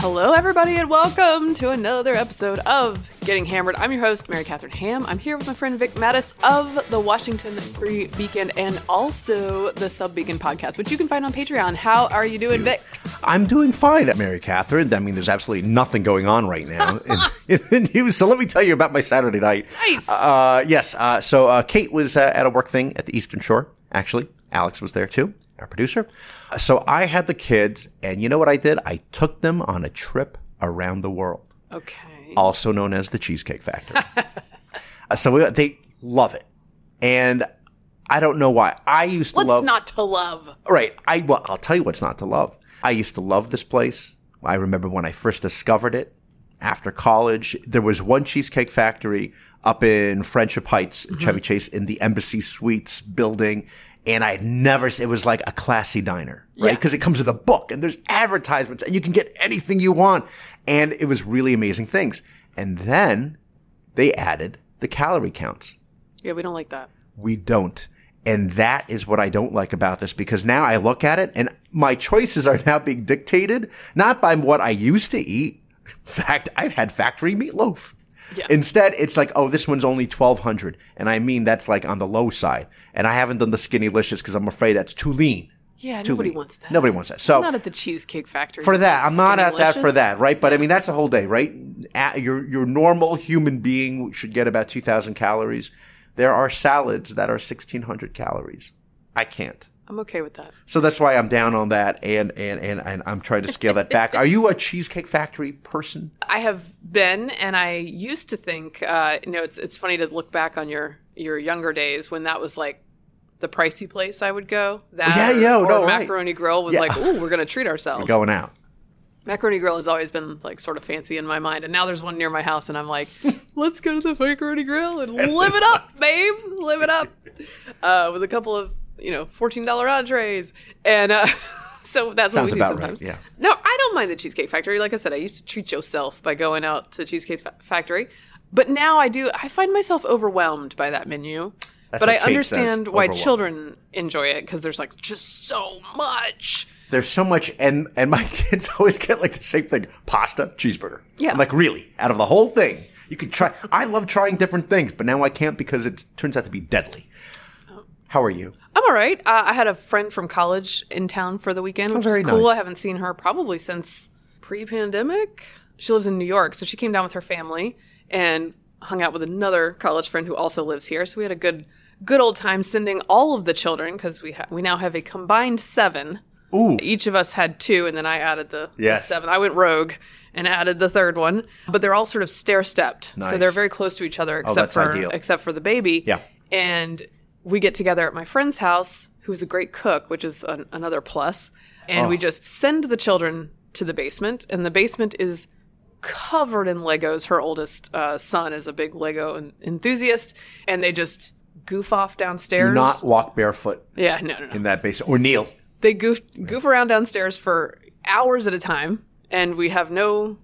Hello, everybody, and welcome to another episode of Getting Hammered. I'm your host, Mary Katharine Ham. I'm here with my friend Vic Matus of the Washington Free Beacon and also the Sub Beacon podcast, which you can find on Patreon. How are you doing, Vic? I'm doing fine, Mary Catherine. I mean, there's absolutely nothing going on right now in, in the news. So let me tell you about my Saturday night. Nice. Uh, yes. Uh, so uh, Kate was uh, at a work thing at the Eastern Shore. Actually, Alex was there too, our producer. So I had the kids, and you know what I did? I took them on a trip around the world, Okay. also known as the Cheesecake Factory. So we, they love it, and I don't know why. I used to love What's love not to love? Right. I well, I'll tell you what's not to love. I used to love this place. I remember when I first discovered it after college. There was one cheesecake factory up in Friendship Heights, in Chevy mm-hmm. Chase, in the Embassy Suites building. And I had never, it was like a classy diner, right? Yeah. Because it comes with a book and there's advertisements and you can get anything you want. And it was really amazing things. And then they added the calorie counts. Yeah, we don't like that. We don't. And that is what I don't like about this because now I look at it and my choices are now being dictated not by what I used to eat. In fact, I've had factory meatloaf. Yeah. Instead, it's like, oh, this one's only 1200 And I mean, that's like on the low side. And I haven't done the SkinnyLicious because I'm afraid that's too lean. Yeah, Too nobody lean. wants that. Nobody wants that. So I'm not at the Cheesecake Factory. for that. I'm not at that for that, right? But I mean, that's a whole day, right? A- Your your normal human being should get about 2,000 calories. There are salads that are 1,600 calories. I can't. I'm okay with that. So that's why I'm down on that, and and and, and I'm trying to scale that back. Are you a Cheesecake Factory person? I have been, and I used to think, uh, you know, it's it's funny to look back on your your younger days when that was like the pricey place I would go. That Yeah, or- yeah, or no, right. Macaroni Grill was Yeah. like, ooh, we're gonna treat ourselves. We're Going out. Macaroni Grill has always been like sort of fancy in my mind, and now there's one near my house, and I'm like, let's go to the Macaroni Grill and live it up, babe, live it up, uh, with a couple of you know fourteen dollar entrees, and uh, so that's Sounds what we do about right, sometimes. yeah. No, I don't mind the Cheesecake Factory. Like I said, I used to treat yourself by going out to the Cheesecake Fa- Factory, but now I do. I find myself overwhelmed by that menu. That's but I Kate understand why children enjoy it because there's like just so much. There's so much, and and my kids always get like the same thing: pasta, cheeseburger. Yeah. I'm like, really? Out of the whole thing, you could try. I love trying different things, but now I can't because it turns out to be deadly. How are you? I'm all right. Uh, I had a friend from college in town for the weekend, which Oh, very was cool. nice. I haven't seen her probably since pre-pandemic. She lives in New York, so she came down with her family and hung out with another college friend who also lives here. So we had a good, good old time sending all of the children because we ha- we now have a combined seven. Ooh. Each of us had two, and then I added the, the seven. I went rogue and added the third one, but they're all sort of stair stepped, so Nice. Oh, they're very close to each other, except that's for ideal. except for the baby. Yeah. And we get together at my friend's house, who's a great cook, which is an, another plus. And Oh. we just send the children to the basement, and the basement is covered in Legos. Her oldest uh, son is a big Lego en- enthusiast, and they just goof off downstairs. Do not walk barefoot yeah, no, no, no. in that basement or kneel. They goof goof around downstairs for hours at a time, and we have no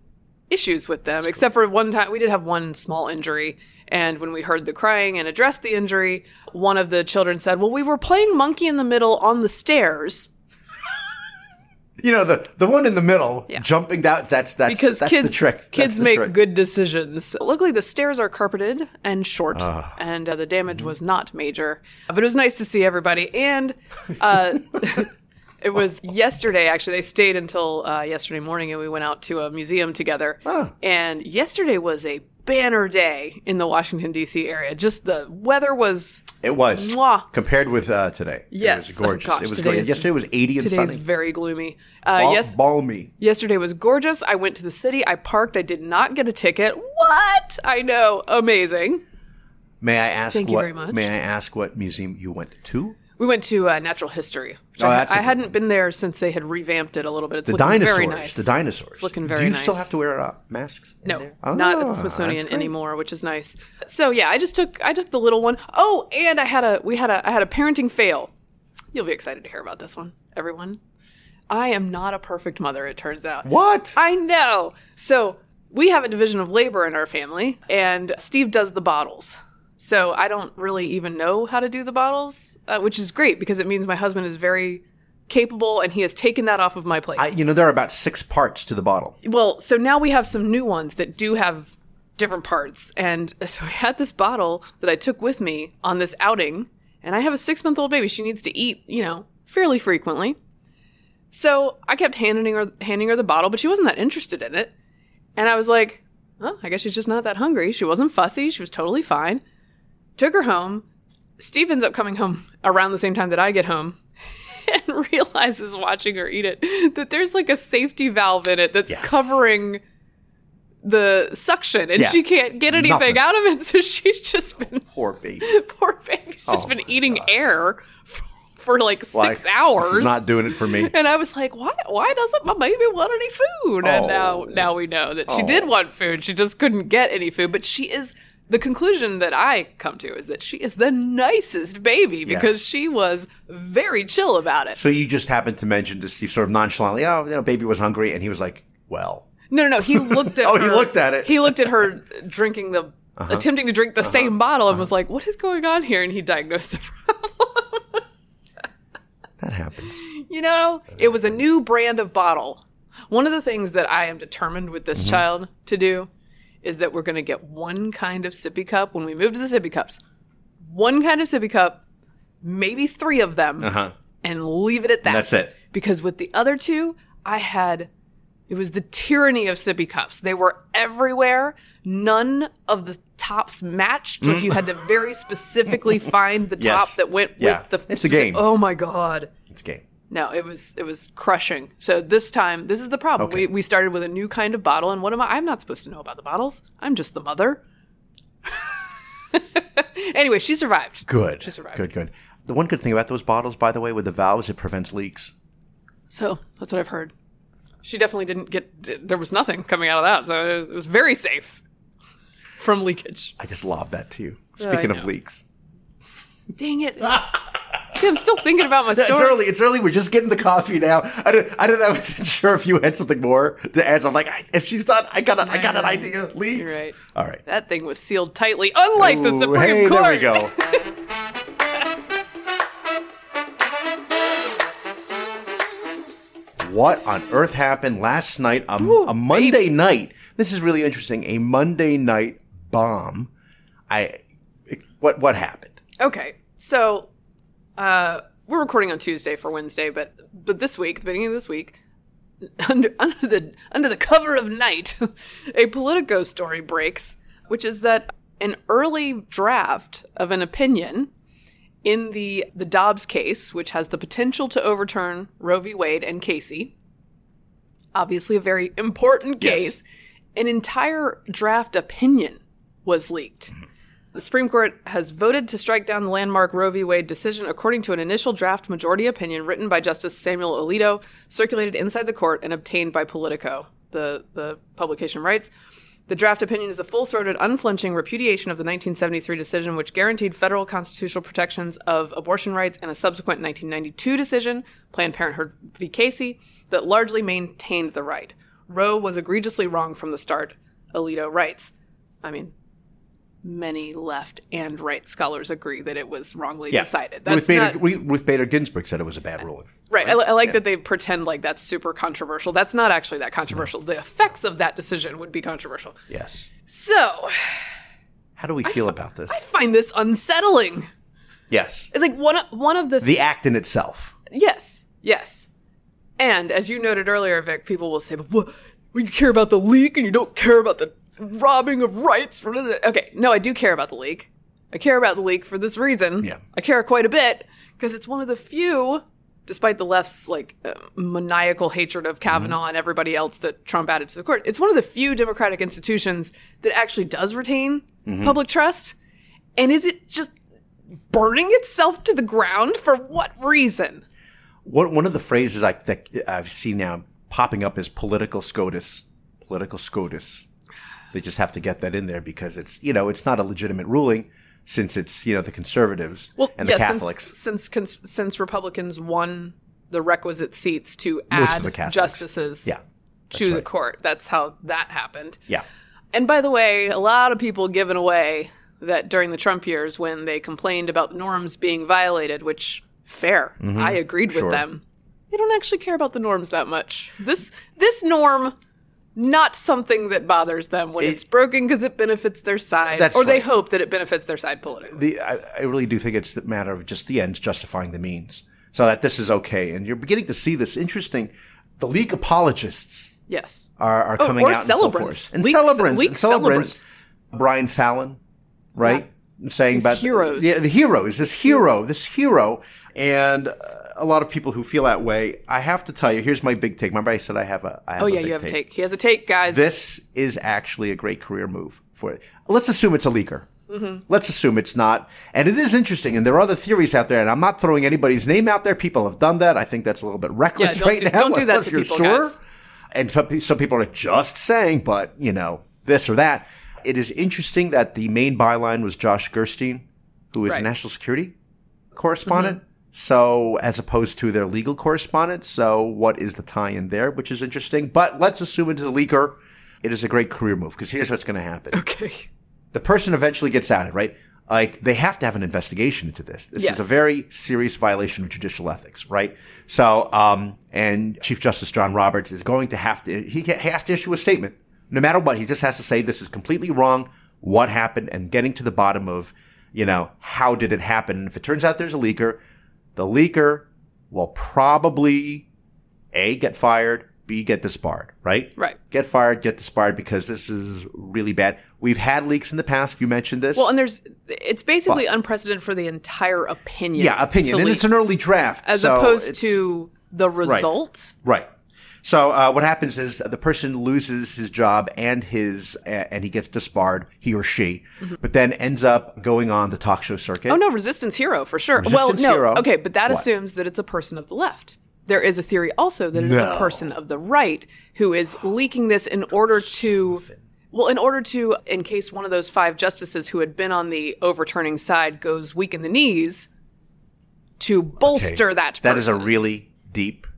issues with them, except for one time we did have one small injury. And when we heard the crying and addressed the injury, one of the children said, "Well, we were playing monkey in the middle on the stairs You know the the one in the middle Yeah. jumping down. That's that's because that's kids the trick. Kids the make trick. good decisions. Luckily, the stairs are carpeted and short, Ah. and uh, the damage Mm-hmm. was not major. But it was nice to see everybody, and uh, it was yesterday. Actually, they stayed until uh, yesterday morning, and we went out to a museum together. Ah. And yesterday was a banner day in the Washington D.C. area. Just the weather was It was Mwah. compared with uh, today. Yes. it was gorgeous. Oh, gosh, it was gorgeous. Yesterday was 80 and sunny. very gloomy. Uh, yes, balmy. Yesterday was gorgeous. I went to the city. I parked. I did not get a ticket. What? I know. Amazing. May I ask Thank you what? very much. May I ask what museum you went to? We went to uh, Natural History. Oh, I, I hadn't been there since they had revamped it a little bit. It's The looking dinosaurs. very nice. The dinosaurs. It's looking very. Do you still have to wear uh, masks? in No, there? not at Ah, the Smithsonian anymore, which is nice. So yeah, I just took I took the little one. Oh, and I had a we had a I had a parenting fail. You'll be excited to hear about this one, everyone. I am not a perfect mother. It turns out. What? I know. So we have a division of labor in our family, and Steve does the bottles. So I don't really even know how to do the bottles, uh, which is great because it means my husband is very capable, and he has taken that off of my plate. I, you know, there are about six parts to the bottle. well, so now we have some new ones that do have different parts. And so I had this bottle that I took with me on this outing, and I have a six month old baby. She needs to eat, you know, fairly frequently. So I kept handing her handing her the bottle, but she wasn't that interested in it. And I was like, "Oh, I guess she's just not that hungry." She wasn't fussy. She was totally fine. Took her home. Steve ends up coming home around the same time that I get home, and realizes watching her eat it that there's like a safety valve in it that's Yes. covering the suction, and Yeah. she can't get anything Nothing. out of it. So she's just been Poor baby. poor baby's just Oh been eating air for, for like six Like, hours. This not doing it for me. And I was like, why? Why doesn't my baby want any food? And now, Oh. now we know that she Oh. did want food. She just couldn't get any food. But she is the conclusion that I come to is that she is the nicest baby because she was very chill about it. So you just happened to mention to Steve sort of nonchalantly, oh, you know, baby was hungry, and he was like, well, No, no, no. He looked at. Oh, her, he looked at it. Uh-huh. He looked at her drinking the, attempting to drink the same bottle, and was like, "What is going on here?" And he diagnosed the problem. that happens. You know, it was a new brand of bottle. One of the things that I am determined with Mm-hmm. this child to do is that we're going to get one kind of sippy cup when we move to the sippy cups. One kind of sippy cup, maybe three of them, Uh-huh. and leave it at that. that's it. Because with the other two, I had it was the tyranny of sippy cups. They were everywhere. None of the tops matched. Like you had to very specifically find the Mm. Yes. top that went Yeah. with the It's a game. Oh my god. It's a game. No, it was it was crushing. So this time, this is the problem. Okay. We we started with a new kind of bottle, and what am I? I'm not supposed to know about the bottles. I'm just the mother. anyway, she survived. Good. She survived. Good, good. The one good thing about those bottles, by the way, with the valves, it prevents leaks. So that's what I've heard. She definitely didn't get. There was nothing coming out of that, so it was very safe from leakage. I just lobbed that to you. Oh, I Speaking of leaks. Dang it! See, I'm still thinking about my story. It's early. It's early. We're just getting the coffee now. I don't. I don't. I wasn't sure if you had something more to add. So I'm like, I, if she's done, I got. A, I got an idea. You're right. All right. That thing was sealed tightly, unlike the Ooh, Supreme hey, Court. there we go. what on earth happened last night? Um, a, a Monday night. This is really interesting. A Monday night bomb. I. What what happened? Okay, so uh, we're recording on Tuesday for Wednesday, but but this week, the beginning of this week, under under the under the cover of night, a Politico story breaks, which is that an early draft of an opinion in the the Dobbs case, which has the potential to overturn Roe v. Wade and Casey, obviously a very important Yes. case, an entire draft opinion was leaked. The Supreme Court has voted to strike down the landmark Roe v. Wade decision according to an initial draft majority opinion written by Justice Samuel Alito, circulated inside the court and obtained by Politico, the, the publication writes. The draft opinion is a full throated, unflinching repudiation of the 1973 decision, which guaranteed federal constitutional protections of abortion rights, and a subsequent 1992 decision, Planned Parenthood v. Casey, that largely maintained the right. Roe was egregiously wrong from the start, Alito writes. I mean, many left and right scholars agree that it was wrongly Yeah. decided. Ruth That's Bader, not, Ruth Ruth Bader Ginsburg said it was a bad ruling. right. I, I like that they pretend like that's super controversial. That's not actually that controversial. The effects of that decision would be controversial. Yes. So How do we feel about this? I find this unsettling. yes. It's like one of, one of the The act in itself. yes, yes. And as you noted earlier, Vic, people will say, "But what? You care about the leak, and you don't care about the robbing of rights." For okay, no, I do care about the leak. I care about the leak for this reason. Yeah. I care quite a bit because it's one of the few, despite the left's like uh, maniacal hatred of Kavanaugh Mm-hmm. and everybody else that Trump added to the court. It's one of the few democratic institutions that actually does retain Mm-hmm. public trust. And is it just burning itself to the ground for what reason? One, one of the phrases I, that I've seen now popping up is political SCOTUS. Political SCOTUS. They just have to get that in there because it's, you know, it's not a legitimate ruling since it's, you know, the conservatives Well, and the yeah, Catholics. Since, since since Republicans won the requisite seats to add the justices Yeah, to the court. That's how that happened. yeah. And by the way, a lot of people given away that during the Trump years when they complained about the norms being violated, which fair, I agreed Mm-hmm. Sure. with them. they don't actually care about the norms that much. This this norm not something that bothers them when It- it's broken because it benefits their side, or they hope that it benefits their side politically. the I, I really do think it's the matter of just the ends justifying the means, so that this is okay. And you're beginning to see this interesting. The league apologists Yes. are, are Oh, coming out in full force. and Leak- celebrants, leak and celebrants. celebrants. Brian Fallon, right, saying about heroes. yeah, the heroes, this hero, this hero, and uh, a lot of people who feel that way. I have to tell you, here's my big take. Remember, I said I have a. I have Oh a yeah, you have a take. He has a take, guys. this is actually a great career move for it. Let's assume it's a leaker. Mm-hmm. Let's assume it's not. And it is interesting. And there are other theories out there. And I'm not throwing anybody's name out there. People have done that. I think that's a little bit reckless Yeah, right do- now. don't do that to people, sure. guys. And some people are just saying, but, you know, this or that. It is interesting that the main byline was Josh Gerstein, who is Right. Mm-hmm. national security correspondent. So, as opposed to their legal correspondent. So, what is the tie in there, which is interesting. But let's assume it's a leaker. It is a great career move because here's what's going to happen. okay. The person eventually gets outed, right? Like, they have to have an investigation into this. This is a very serious violation of judicial ethics, right? So, um, and Chief Justice John Roberts is going to have to, he has to issue a statement. No matter what, he just has to say this is completely wrong, what happened, and getting to the bottom of, you know, how did it happen? And if it turns out there's a leaker, the leaker will probably A, get fired, B, get disbarred, right? Right. Get fired, get disbarred because this is really bad. We've had leaks in the past. You mentioned this. Well, and there's it's basically unprecedented for the entire opinion. yeah, opinion. And leak, it's an early draft. as so opposed to the result. Right. So uh, what happens is the person loses his job and his and he gets disbarred, he or she, but then ends up going on the talk show circuit. Oh no, resistance hero for sure. Resistance well, no, hero. okay, but that What? assumes that it's a person of the left. There is a theory also that it is No. a person of the right who is leaking this in order to well, in order to in case one of those five justices who had been on the overturning side goes weak in the knees to bolster that person. That is a really deep,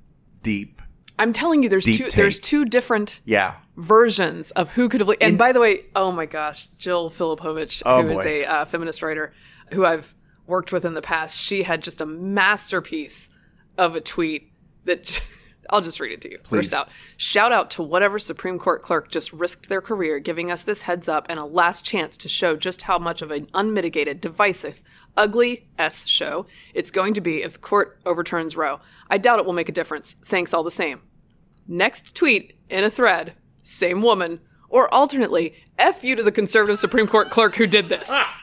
deep. I'm telling you there's deep two take. there's two different Yeah. versions of who could have. And by the way, oh my gosh, Jill Filipovic, Oh, who is boy. a uh, feminist writer who I've worked with in the past, she had just a masterpiece of a tweet that I'll just read it to you. Please. First out, shout out to whatever Supreme Court clerk just risked their career, giving us this heads up and a last chance to show just how much of an unmitigated, divisive, ugly S show it's going to be if the court overturns Roe. I doubt it will make a difference. Thanks all the same. Next tweet in a thread, same woman, or alternately, F you to the conservative Supreme Court clerk who did this. Ah.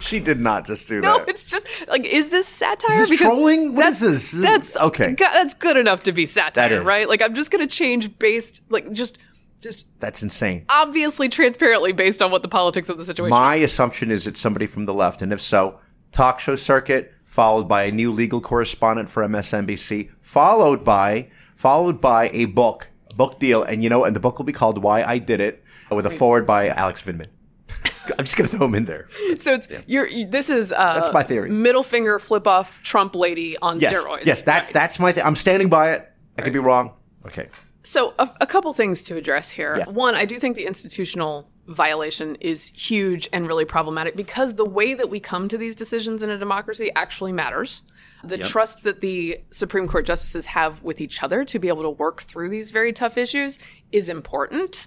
She did not just do No, that. No, it's just like, is this satire? Is this trolling? What that's, this? That's Okay. That's good enough to be satire, is. right? Like, I'm just gonna change based, like, just, just That's insane. obviously transparently based on what the politics of the situation. My assumption is it's somebody from the left, and if so, talk show circuit followed by a new legal correspondent for MSNBC, followed by followed by a book, book deal, and you know, and the book will be called "Why I Did It" with a forward by Alex Vindman. I'm just gonna throw him in there. so it's you're you, this is uh, That's my theory. Middle finger flip off Trump lady on Yes, steroids. yes, that's Right. that's my thing. I'm standing by it. I could be wrong. Okay. So, a, a couple things to address here. Yeah. One, I do think the institutional violation is huge and really problematic because the way that we come to these decisions in a democracy actually matters. The trust that the Supreme Court justices have with each other to be able to work through these very tough issues is important.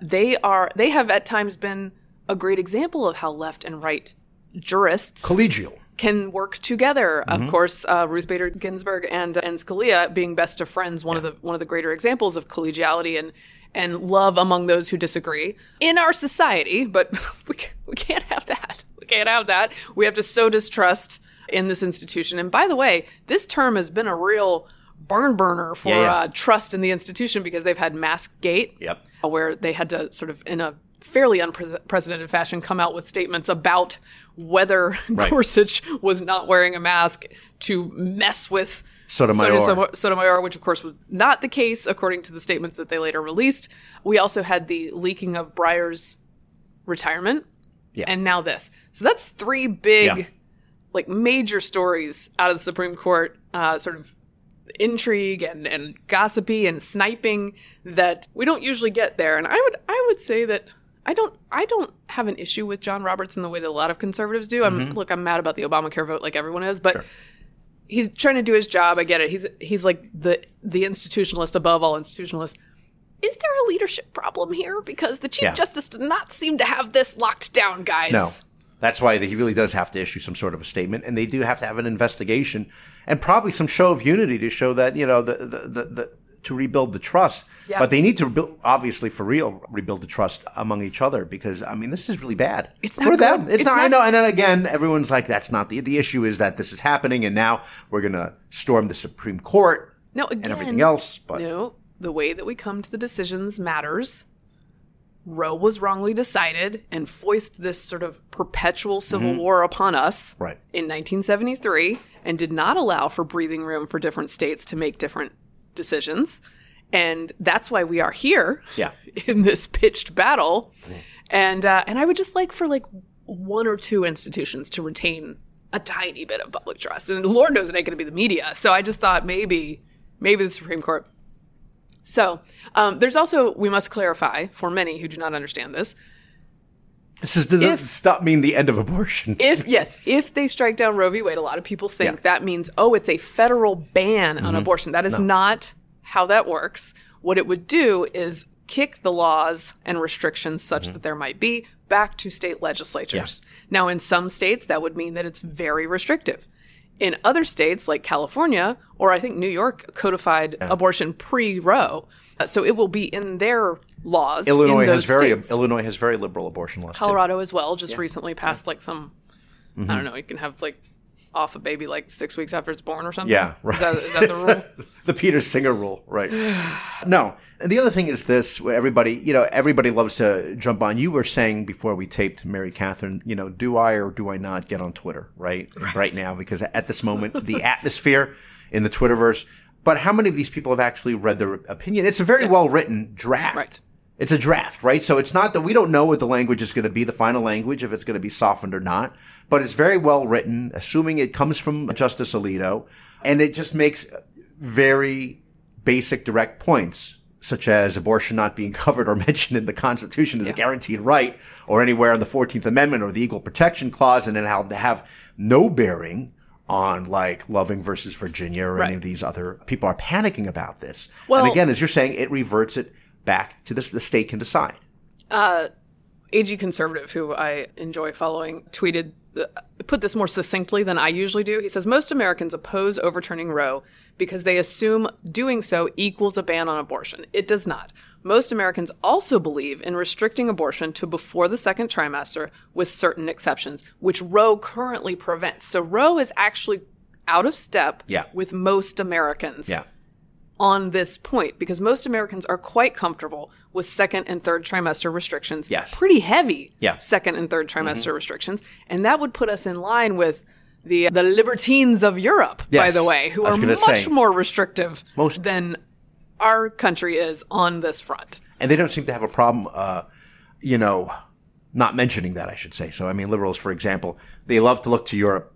They are they have at times been a great example of how left and right jurists Collegial. can work together. Mm-hmm. Of course, uh, Ruth Bader Ginsburg and and Scalia being best of friends, one of the one of the greater examples of collegiality and and love among those who disagree in our society. But we we can't have that. We can't have that. We have to sow distrust in this institution. And by the way, this term has been a real barn burner for Yeah, yeah. Uh, trust in the institution because they've had Mask Gate Yep. where they had to sort of in a fairly unprecedented fashion come out with statements about whether Right. Gorsuch was not wearing a mask to mess with Sotomayor. Sotomayor, which of course was not the case according to the statements that they later released. We also had the leaking of Breyer's retirement, Yeah. and now this. So that's three big. Like major stories out of the Supreme Court, uh, sort of intrigue and, and gossipy and sniping that we don't usually get there. And I would I would say that I don't I don't have an issue with John Roberts in the way that a lot of conservatives do. I'm look, I'm mad about the Obamacare vote like everyone is, but he's trying to do his job. I get it. He's he's like the the institutionalist above all institutionalists. Is there a leadership problem here? Because the chief Yeah. justice does not seem to have this locked down, guys. No. That's why he really does have to issue some sort of a statement, and they do have to have an investigation and probably some show of unity to show that you know the the, the, the to rebuild the trust. Yeah. But they need to rebuild, obviously, for real, rebuild the trust among each other because I mean this is really bad. It's for not them. It's, It's not, I know, and then again, everyone's like, "That's not the the issue. Is that this is happening, and now we're gonna storm the Supreme Court No, again, and everything else." But No, the way that we come to the decisions matters. Roe was wrongly decided and foisted this sort of perpetual civil war upon us Mm-hmm. Right. in 1973 and did not allow for breathing room for different states to make different decisions. And that's why we are here Yeah. in this pitched battle. And uh, and I would just like for like one or two institutions to retain a tiny bit of public trust. And Lord knows it ain't going to be the media. So I just thought maybe maybe the Supreme Court. So um, there's also we must clarify for many who do not understand this. this is doesn't If- stop mean the end of abortion. If yes, if they strike down Roe v. Wade, a lot of people think Yeah. Mm-hmm. that means oh, it's a federal ban on abortion. That is not how that works. What it would do is kick the laws and restrictions such Mm-hmm. that there might be back to state legislatures. Now, in some states, that would mean that it's very restrictive. In other states, like California, or I think New York, codified abortion pre Roe. So it will be in their laws. in Illinois has very states. Illinois has very liberal abortion laws. too. Colorado as well just recently passed like some Mm-hmm. I don't know, you can have like off a baby like six weeks after it's born or something. Yeah, Is right. that, is that the rule? the Peter Singer rule, right? no. And the other thing is this: everybody, you know, everybody loves to jump on. You were saying before we taped, Mary Katharine, you know, do I or do I not get on Twitter, right? Right, now, because at this moment, the atmosphere in the Twitterverse. But how many of these people have actually read their opinion? It's a very well written draft. Right. It's a draft, right? So it's not that we don't know what the language is going to be, the final language, if it's going to be softened or not. But it's very well written, assuming it comes from Justice Alito, and it just makes very basic, direct points, such as abortion not being covered or mentioned in the Constitution as a guaranteed right, or anywhere in the Fourteenth Amendment or the Equal Protection Clause, and then how have no bearing on like Loving versus Virginia or any of these other people are panicking about this. Well- and again, as you're saying, it reverts it back to this. The state can decide. AG Conservative, who I enjoy following, tweeted, uh, put this more succinctly than I usually do. He says, Most Americans oppose overturning Roe because they assume doing so equals a ban on abortion. It does not. Most Americans also believe in restricting abortion to before the second trimester with certain exceptions, which Roe currently prevents. So Roe is actually out of step Yeah. with most Americans Yeah. On this point because most Americans are quite comfortable with second and third trimester restrictions. Yes. Pretty heavy Yeah. Mm-hmm. second and third trimester restrictions. And that would put us in line with the the libertines of Europe, by the way, who are much say. more restrictive Most- than our country is on this front. and they don't seem to have a problem, uh, you know, not mentioning that. I should say. So, I mean, liberals, for example, they love to look to Europe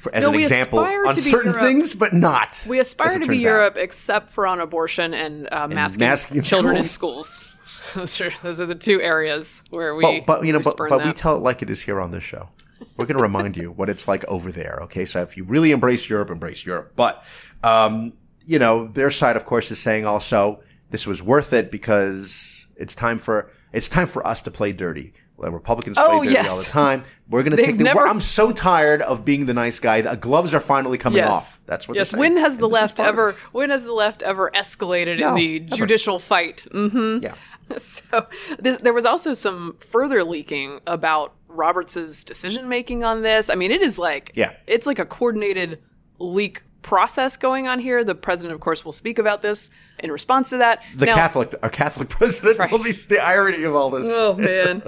for, as No, an we example aspire on to be certain Europe. things, but not. We aspire to be turns out. Europe except for on abortion and uh, masking, masking in children in schools. schools. those, are, those are the two areas where we But, but you know, but, but we tell it like it is here on this show. We're going to remind you what it's like over there. Okay, so if you really embrace Europe, embrace Europe. But um, you know, their side, of course, is saying also this was worth it because it's time for it's time for us to play dirty. Well, Republicans play Oh, dirty yes. all the time. We're going to take the. never- I'm so tired of being the nice guy. The gloves are finally coming Yes. off. That's what. Yes. When has the And left ever? When has the left ever escalated No, in the never. judicial fight? Mm-hmm. Yeah. So this, there was also some further leaking about Roberts's decision making on this. I mean, it is like Yeah. it's like a coordinated leak process going on here. The president, of course, will speak about this in response to that. The Now- Catholic, our Catholic president, Right. will be the irony of all this. Oh man.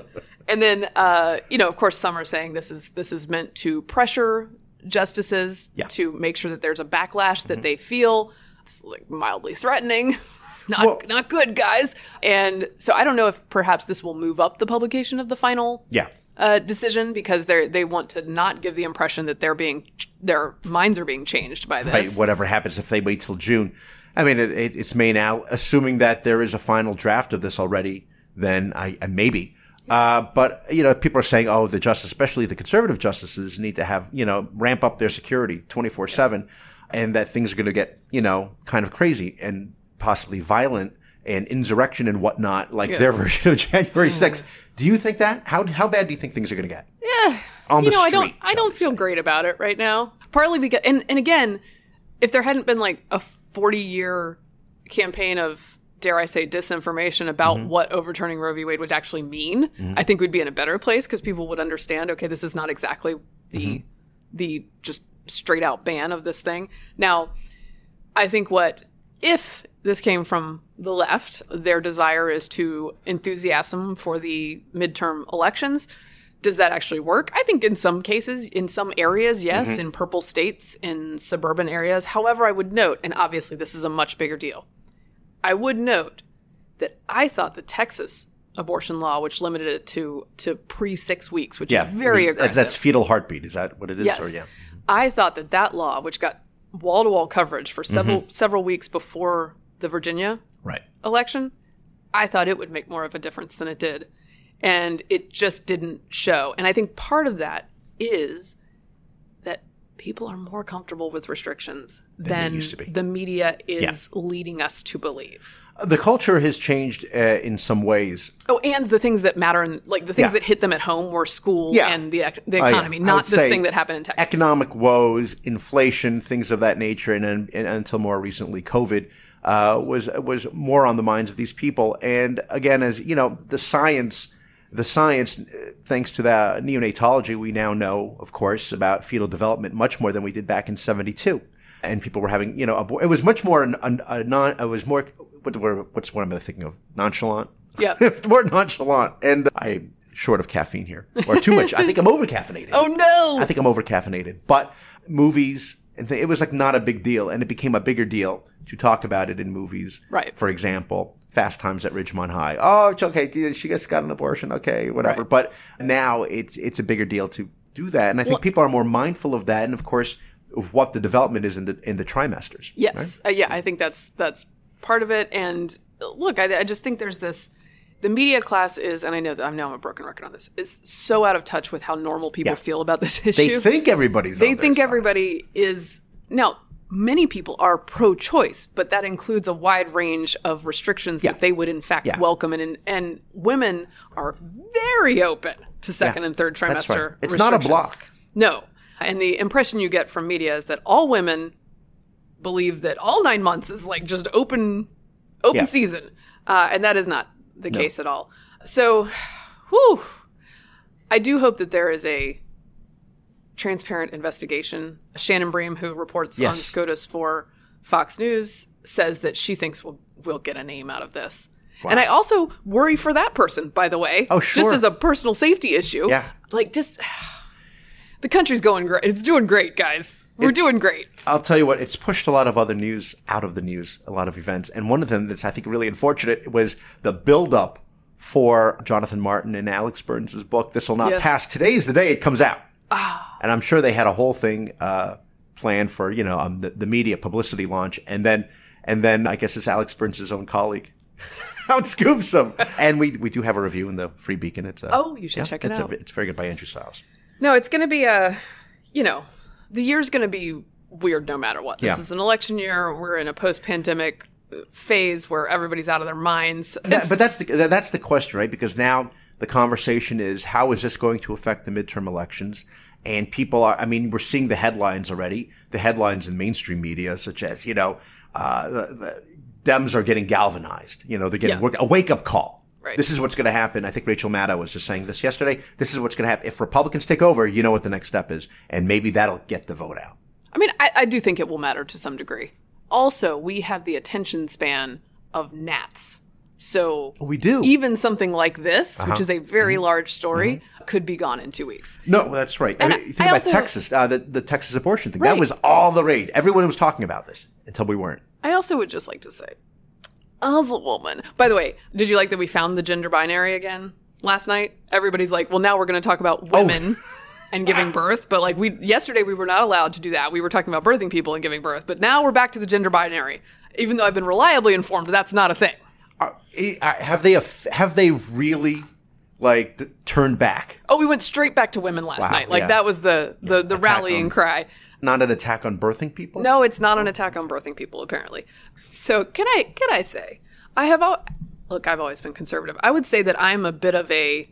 And then uh, you know, of course, some are saying this is this is meant to pressure justices Yeah. to make sure that there's a backlash that they feel. It's like mildly threatening. Not Well- not good, guys. And so I don't know if perhaps this will move up the publication of the final Yeah. uh, decision because they they want to not give the impression that they're being their minds are being changed by this. right, whatever happens if they wait till June. I mean, it, it, it's May now. Assuming that there is a final draft of this already, then I, I maybe. Uh, but you know, people are saying, oh, the justice, especially the conservative justices, need to have you know ramp up their security twenty four seven. and that things are going to get, you know, kind of crazy and possibly violent and insurrection and whatnot, like Yeah. their version of January 6th. Do you think that? How, how bad do you think things are going to get? Yeah. On you know, I don't I don't feel say. great about it right now. Partly because and, and again, if there hadn't been like a 40 year campaign of dare I say disinformation about Mm-hmm. what overturning Roe v. Wade would actually mean, I think we'd be in a better place because people would understand, okay, this is not exactly the Mm-hmm. the just straight out ban of this thing. Now, I think what if this came from the left, their desire is to enthusiasm for the midterm elections. Does that actually work? I think in some cases, in some areas, yes, in purple states, in suburban areas. However, I would note, and obviously this is a much bigger deal, I would note that I thought the Texas abortion law, which limited it to to pre six weeks, which Yeah. is very Is- aggressive. That's fetal heartbeat. Is that what it is? Yes. Or yeah. I thought that that law, which got wall to wall coverage for several mm-hmm. several weeks before the Virginia Right. election, I thought it would make more of a difference than it did. And it just didn't show. And I think part of that is people are more comfortable with restrictions than, used to be. the media is leading us to believe. The culture has changed uh, in some ways. Oh, and the things that matter, and like the things Yeah. that hit them at home were school Yeah. and the, the economy, I would not this thing that happened in Texas. Economic woes, inflation, things of that nature, and, and, and until more recently, COVID uh, was was more on the minds of these people. And again, as you know, the science, the science, uh, thanks to the neonatology, we now know, of course, about fetal development much more than we did back in '72. And people were having, you know, abor- it was much more an, an, a non. It was more. What, what, what's what I'm thinking of? Nonchalant. Yeah. it's more nonchalant. And I'm short of caffeine here, or too much. I think I'm over caffeinated. Oh no! I think I'm over caffeinated. But movies, and th- it was like not a big deal, and it became a bigger deal to talk about it in movies. Right. For example, Fast Times at Ridgemont High. Oh, it's okay. She gets got an abortion. Okay, whatever. Right. But now it's it's a bigger deal to do that, and I think people are more mindful of that, and of course of what the development is in the in the trimesters. Yes, uh, yeah, I think that's that's part of it. And look, I, I just think there's this. The media class is, and I know that I know I'm a broken record on this, is so out of touch with how normal people Yeah. feel about this issue. They think everybody's. They think side. everybody is now. Many people are pro-choice, but that includes a wide range of restrictions Yeah. that they would in fact Yeah. welcome, and and women are very open to second Yeah. and third trimester. right. It's not a block. No. And the impression you get from media is that all women believe that all nine months is like just open open season. Uh, and that is not the case at all. So, whew, I do hope that there is a transparent investigation. Shannon Bream, who reports on SCOTUS for Fox News, says that she thinks we'll, we'll get a name out of this. And I also worry for that person, by the way. Oh, sure. Just as a personal safety issue. Yeah. Like, just the country's going great. It's doing great, guys. We're It's- doing great. I'll tell you what, it's pushed a lot of other news out of the news, a lot of events. And one of them that's, I think, really unfortunate was the buildup for Jonathan Martin and Alex Burns' book, This Will Not Yes. Pass. Today is the day it comes out. Ah. And I'm sure they had a whole thing uh, planned for, you know, um, the, the media publicity launch. And then, and then I guess it's Alex Burns' own colleague. Outscoops him. And we, we do have a review in the Free Beacon. It's, uh, Oh, you should check it it's a- out. it's very good by Andrew Stiles. No, it's going to be a, you know, the year's going to be weird no matter what. This Yeah. is an election year. We're in a post-pandemic uh, phase where everybody's out of their minds. That- but that's the that's the question, right? Because now the conversation is how is this going to affect the midterm elections? And people are, I mean, we're seeing the headlines already. The headlines in mainstream media, such as you know, uh, the, the Dems are getting galvanized. You know, they're getting Yeah. a wake up call. Right. This is what's going to happen. I think Rachel Maddow was just saying this yesterday. This is what's going to happen if Republicans take over. You know what the next step is, and maybe that'll get the vote out. I mean, I, I do think it will matter to some degree. Also, we have the attention span of gnats. So We do. even something like this, Uh-huh. which is a very Mm-hmm. large story, could be gone in two weeks. No, that's right. I And mean, I- think I about also- Texas, uh, the, the Texas abortion thing. That was all the rage. Everyone was talking about this until we weren't. I also would just like to say, as a woman. By the way, did you like that we found the gender binary again last night? Everybody's like, well, now we're going to talk about Oh. women. And giving birth, but like we yesterday we were not allowed to do that. We were talking about birthing people and giving birth, but now we're back to the gender binary. Even though I've been reliably informed that's not a thing. Are, eh, have they have they really like th- turned back? Oh, we went straight back to women last Wow, night. Like yeah. that was the the, the rallying them. cry. not an attack on birthing people. No, it's not an attack on birthing people, apparently. So can I can I say I have al- look, I've always been conservative. I would say that I'm a bit of a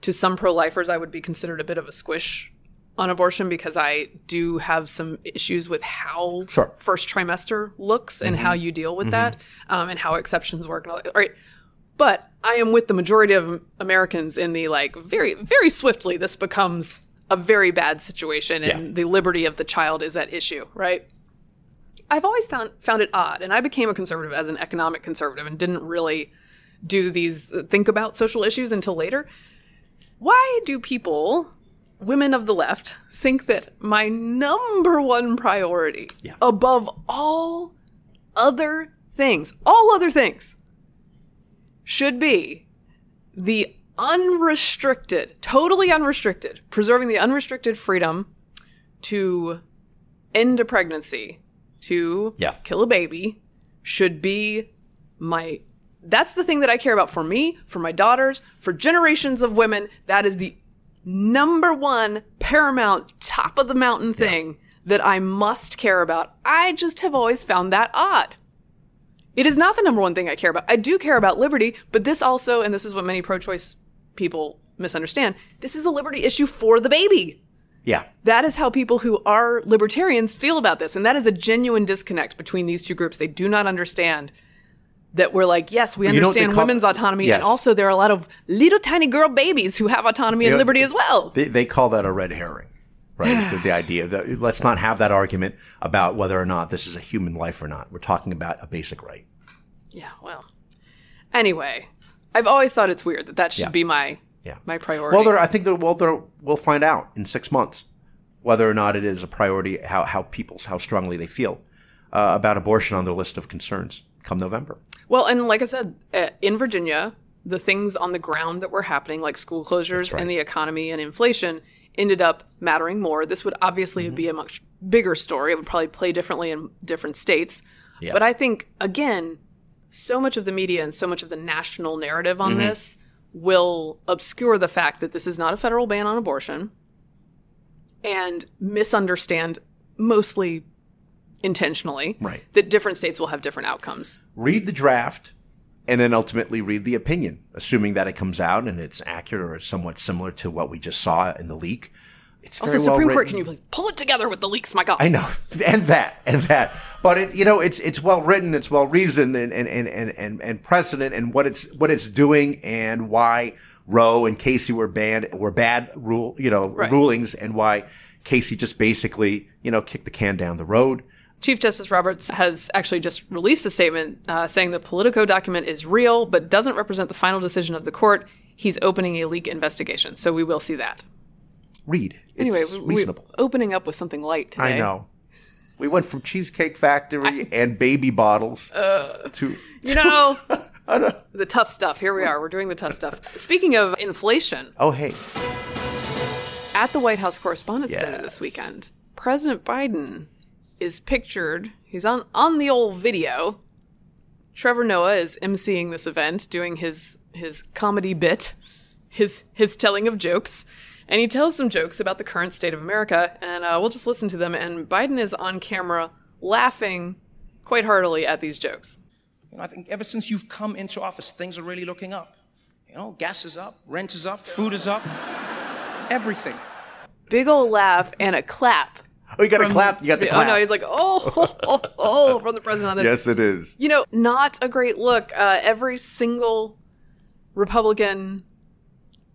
to some pro-lifers, I would be considered a bit of a squish on abortion because I do have some issues with how Sure. first trimester looks and how mm-hmm. you deal with mm-hmm. that um, and how exceptions work. And all. All right. But I am with the majority of Americans in the like very, very swiftly, this becomes a very bad situation and Yeah. the liberty of the child is at issue, right? I've always found found it odd, and I became a conservative as an economic conservative and didn't really do these uh, think about social issues until later. Why do people, women of the left, think that my number one priority Yeah. above all other things, all other things, should be the unrestricted, totally unrestricted, preserving the unrestricted freedom to end a pregnancy, to Yeah. kill a baby, should be my. That's the thing that I care about for me, for my daughters, for generations of women. That is the number one paramount, top of the mountain thing that I must care about. I just have always found that odd. It is not the number one thing I care about. I do care about liberty, but this also, and this is what many pro choice people misunderstand, this is a liberty issue for the baby. Yeah. That is how people who are libertarians feel about this. And that is a genuine disconnect between these two groups. They do not understand that we're like, yes, we You understand call- women's autonomy. Yes. And also, there are a lot of little tiny girl babies who have autonomy and know, liberty as well. They, they call that a red herring, right? the, the idea that let's not have that argument about whether or not this is a human life or not. We're talking about a basic right. yeah, well. Anyway, I've always thought it's weird that that should Yeah. be my Yeah. my priority. Well, there, I think that well, there, we'll find out in six months whether or not it is a priority, how how people's how strongly they feel uh, about abortion on their list of concerns come November. Well, and like I said, uh, in Virginia, the things on the ground that were happening, like school closures right. and the economy and inflation, ended up mattering more. This would obviously be a much bigger story. It would probably play differently in different states. Yeah. But I think, again, so much of the media and so much of the national narrative on this will obscure the fact that this is not a federal ban on abortion and misunderstand mostly intentionally Right. that different states will have different outcomes. Read the draft, and then ultimately read the opinion, assuming that it comes out and it's accurate or it's somewhat similar to what we just saw in the leak. It's very Also, well Supreme Court, can you please pull it together with the leaks? My God. I know, and that, and that. But it, you know, it's it's well written, it's well reasoned, and and and and and, and precedent, and what it's what it's doing, and why Roe and Casey were banned were bad rule, you know, Right. rulings, and why Casey just basically, you know, kicked the can down the road. Chief Justice Roberts has actually just released a statement uh, saying the Politico document is real but doesn't represent the final decision of the court. He's opening a leak investigation, so we will see that. Read. It's Anyway, reasonable. opening up with something light today. I know. We went from Cheesecake Factory and baby bottles Uh. to You know, the tough stuff. Here we are. We're doing the tough stuff. Speaking of inflation, oh hey, at the White House Correspondents' Dinner this weekend, President Biden is pictured. He's on on the old video. Trevor Noah is emceeing this event, doing his his comedy bit, his his telling of jokes, and he tells some jokes about the current state of America. And uh, we'll just listen to them. And Biden is on camera laughing quite heartily at these jokes. You know, I think ever since you've come into office, things are really looking up. You know, gas is up, rent is up, food is up, everything. Big old laugh and a clap. Oh you got to clap, you got the clap. Oh no, he's like, oh, oh, oh, oh, from the president on yes, it is. You know, not a great look. Uh, every single Republican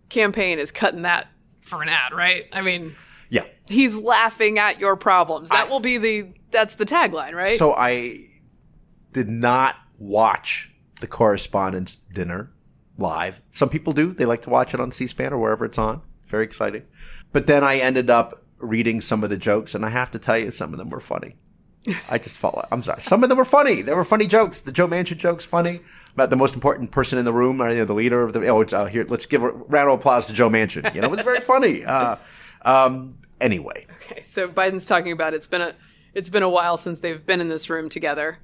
campaign is cutting that for an ad, right? I mean, Yeah. he's laughing at your problems. That I- will be the that's the tagline, right? So I did not watch the correspondence dinner live. Some people do. They like to watch it on C-SPAN or wherever it's on. Very exciting. But then I ended up reading some of the jokes, and I have to tell you, some of them were funny. I just felt I'm sorry. Some of them were funny. They were funny jokes. The Joe Manchin jokes funny about the most important person in the room, or you know, the leader of the. Oh, it's uh, here. Let's give a round of applause to Joe Manchin. You know, it was very funny. Uh, um, anyway, Okay, so Biden's talking about it's been a it's been a while since they've been in this room together.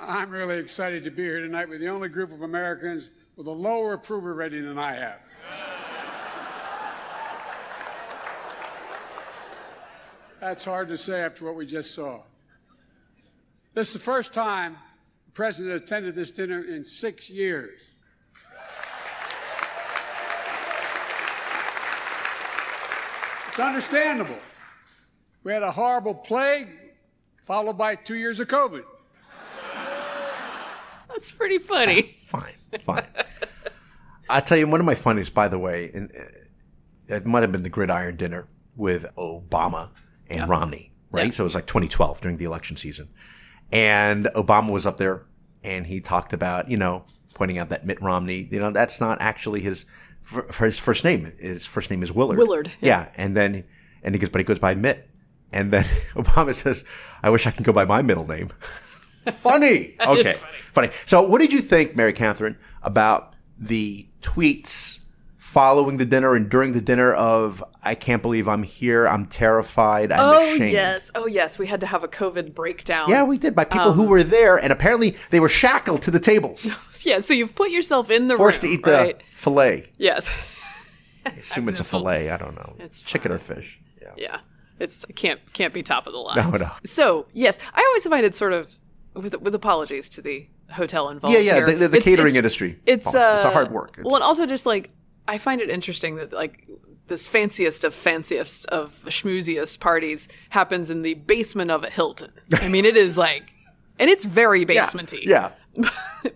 I'm really excited to be here tonight with the only group of Americans with a lower approval rating than I have. That's hard to say after what we just saw. This is the first time the president attended this dinner in six years. It's understandable. We had a horrible plague, followed by two years of COVID. That's pretty funny. Fine, fine. I tell you, one of my funniest, by the way, and uh, it might have been the gridiron dinner with Obama and Romney, right? Yeah. So it was like 2012 during the election season, and Obama was up there, and he talked about, you know, pointing out that Mitt Romney, you know, that's not actually his for, for his first name. His first name is Willard. Willard, yeah. and then and he goes, but he goes by Mitt, and then Obama says, "I wish I could go by my middle name." funny. okay. Funny. So, what did you think, Mary Katharine, about the tweets following the dinner and during the dinner of "I can't believe I'm here. I'm terrified. I'm Oh ashamed." yes, oh yes. We had to have a COVID breakdown. Yeah, we did by people Um, who were there, and apparently they were shackled to the tables, yeah. So you've put yourself in the forced room, to eat the fillet. Yes. I assume it's a fillet. I don't know. It's chicken or fish. Yeah. Yeah. It's it can't can't be top of the line. No, no. So yes, I always find it sort of with with apologies to the hotel involved. Yeah, yeah. here. The, the, the It's- catering it's- industry. It's uh, it's a hard work. It's- Well, and also just like I find it interesting that like this fanciest of fanciest of schmooziest parties happens in the basement of a Hilton. I mean, it is like, and it's very yeah, basementy. yeah.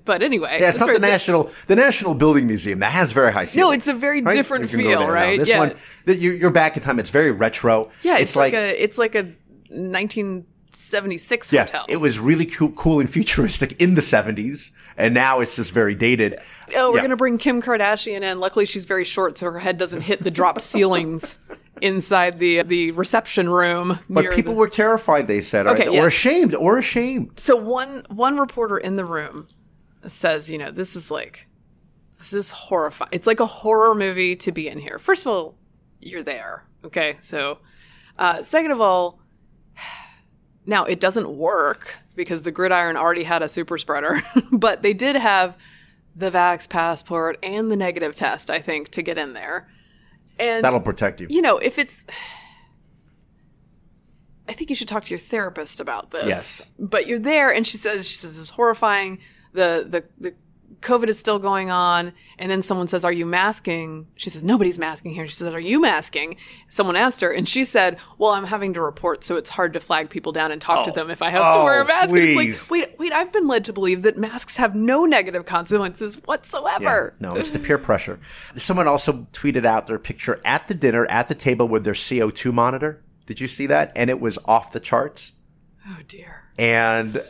But anyway, Yeah, it's not the national the National Building Museum that has very high ceilings. No, it's a very right? different You can go feel, there right? This Yeah. one, that you, you're back in time. It's very retro. Yeah, it's, like, a it's like a 1976 yeah, hotel. it was really cool, cool and futuristic in the 70s, and now it's just very dated. oh, we're Yeah. gonna bring Kim Kardashian in. Luckily, she's very short, so her head doesn't hit the drop ceilings inside the the reception room. But people the- were terrified. They said, Okay, or yes. ashamed, or ashamed. So one one reporter in the room says, you know, this is like this is horrifying. It's like a horror movie to be in here. First of all, you're there. Okay. So uh second of all, now it doesn't work because the gridiron already had a super spreader, but they did have the Vax passport and the negative test, I think, to get in there. And That'll protect you. you know, if it's I think you should talk to your therapist about this. Yes. But you're there and she says she says it's horrifying. The the the COVID is still going on. And then someone says, Are you masking? She says, Nobody's masking here. She says, Are you masking? Someone asked her, and she said, Well, I'm having to report, so it's hard to flag people down and talk to oh. them if I have to Oh, wear a oh, mask. And. It's like, wait, wait, I've been led to believe that masks have no negative consequences whatsoever. No, it's the peer pressure. Someone also tweeted out their picture at the dinner, at the table with their CO2 monitor. Did you see that? And it was off the charts. Oh dear. and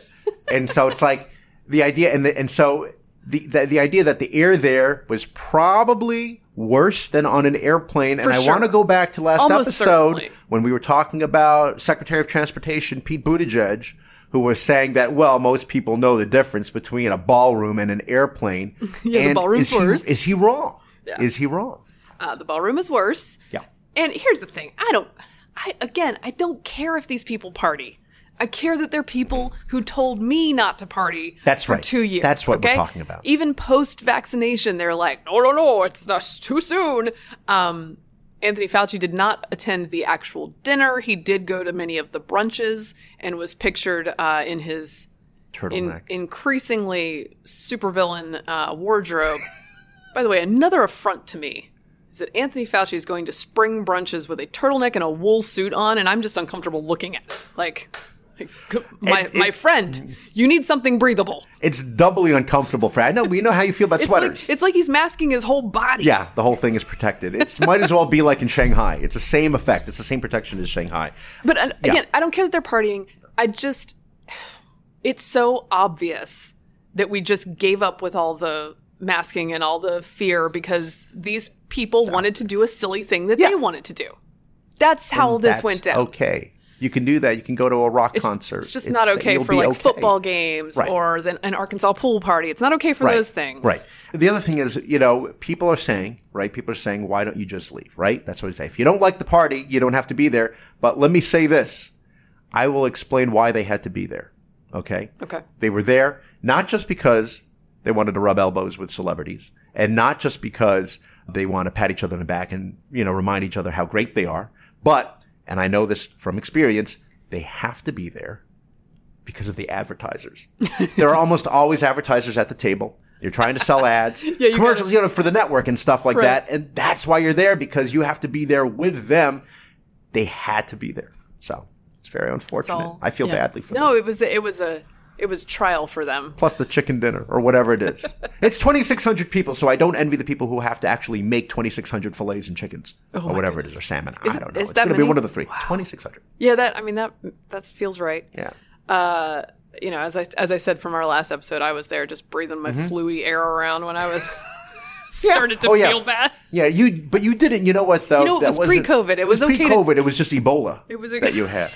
and so it's like the idea and the, and so the, the the idea that the air there was probably worse than on an airplane and I want to go back to last Almost episode certainly. when we were talking about Secretary of Transportation Pete Buttigieg who was saying that well most people know the difference between a ballroom and an airplane Yeah, the and ballroom's is he, worse. is he wrong Yeah. is he wrong Uh, the ballroom is worse. yeah And here's the thing I don't, I, again, I don't care if these people party. I care that they're people who told me not to party That's for right. two years. That's what we're talking about. Even post vaccination, they're like, no, no, no, it's just too soon. Um, Anthony Fauci did not attend the actual dinner. He did go to many of the brunches and was pictured uh, in his in, increasingly supervillain uh, wardrobe. By the way, another affront to me is that Anthony Fauci is going to spring brunches with a turtleneck and a wool suit on, and I'm just uncomfortable looking at it. Like, my, It- my friend, you need something breathable. it's doubly uncomfortable for I know we know how you feel about It's sweaters like, it's like he's masking his whole body. Yeah, the whole thing is protected. It might as well be like in Shanghai. It's the same effect. It's the same protection as Shanghai. But uh, Yeah. again, I don't care that they're partying. I just, it's so obvious that we just gave up with all the masking and all the fear because these people wanted to do a silly thing that Yeah. they wanted to do. That's how this That's went down. Okay, you can do that. You can go to a rock concert. It's just not okay for like okay. football games Right. or the, an Arkansas pool party. It's not okay for Right. those things. Right. The other thing is, you know, people are saying, right? People are saying, why don't you just leave? Right. That's what they say. If you don't like the party, you don't have to be there. But let me say this: I will explain why they had to be there. Okay. Okay. They were there not just because they wanted to rub elbows with celebrities and not just because they want to pat each other on the back and, you know, remind each other how great they are, but and I know this from experience, they have to be there because of the advertisers. there are almost always advertisers at the table. You're trying to sell ads, you commercials, gotta- you know, for the network and stuff like Right. that. And that's why you're there because you have to be there with them. They had to be there. So it's very unfortunate. all- I feel yeah. badly for No, them. it was it was a it was trial for them. Plus the chicken dinner or whatever it is. it's 2,600 people, so I don't envy the people who have to actually make 2,600 fillets and chickens or Oh my whatever it goodness. is, or salmon. Is- I don't know. It's going to be one of the three. 2,600. Yeah, that I mean that that feels right. Yeah. Uh, you know, as I as I said from our last episode, I was there just breathing my Mm-hmm. fluey air around when I was started to Oh, yeah. feel bad. Yeah, you, but you didn't. You know what though? You know, it was pre-COVID. It was okay to- pre-COVID. It was just Ebola. It was a- that you had.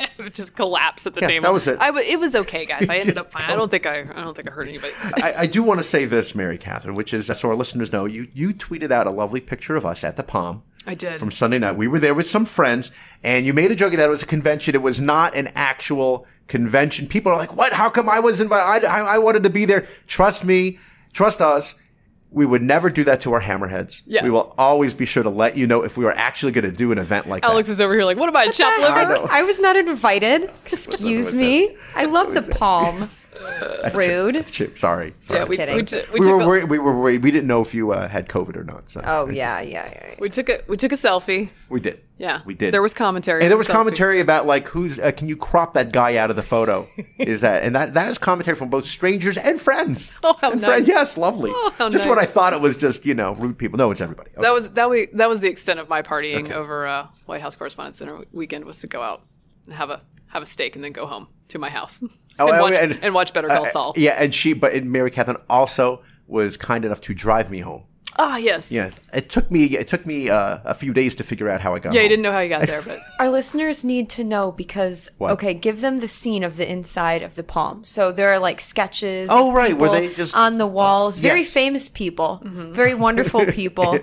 It would just collapse at the Yeah, table. that was it. I w- it was okay, guys. I ended up fine. I don't think I I don't think I hurt anybody. I, I do want to say this, Mary Katharine, which is so our listeners know you. You tweeted out a lovely picture of us at the Palm. I did. from Sunday night. We were there with some friends, and you made a joke that it was a convention. It was not an actual convention. People are like, "What? How come I was invited? I, I, I wanted to be there." Trust me, trust us. We would never do that to our hammerheads. Yeah. We will always be sure to let you know if we are actually going to do an event like that. Alex is over here like, what am I, chopped liver? know. I was not invited. Excuse me. I love the palm. Rude. That's cheap. Sorry. Yeah, we, kidding. we, t- we, we, were a, worried. We were worried. We didn't know if you uh, had COVID or not. So Oh yeah, just- yeah, yeah. we took a we took a selfie. we did. Yeah, we did. There was commentary. And on there the was selfie. commentary about like who's uh, can you crop that guy out of the photo? Is that and that that is commentary from both strangers and friends. Oh, how and nice. friends. Yes, lovely. Oh, how just what I thought it was just you know rude people. No, it's everybody. Okay. That was that we that was the extent of my partying over uh, White House Correspondents' Dinner weekend was to go out and have a have a steak and then go home to my house Oh, and, watch, and- and, watch Better Call Uh, Saul. Yeah, and she, but and Mary Katharine also was kind enough to drive me home. Ah, yes. Yes, it took me it took me uh, a few days to figure out how I got. Yeah, you didn't know how you got there, but Our listeners need to know because What? okay, give them the scene of the inside of the palm. So there are like sketches. Oh, right, where people they just- on the walls, very Yes. famous people, very wonderful people,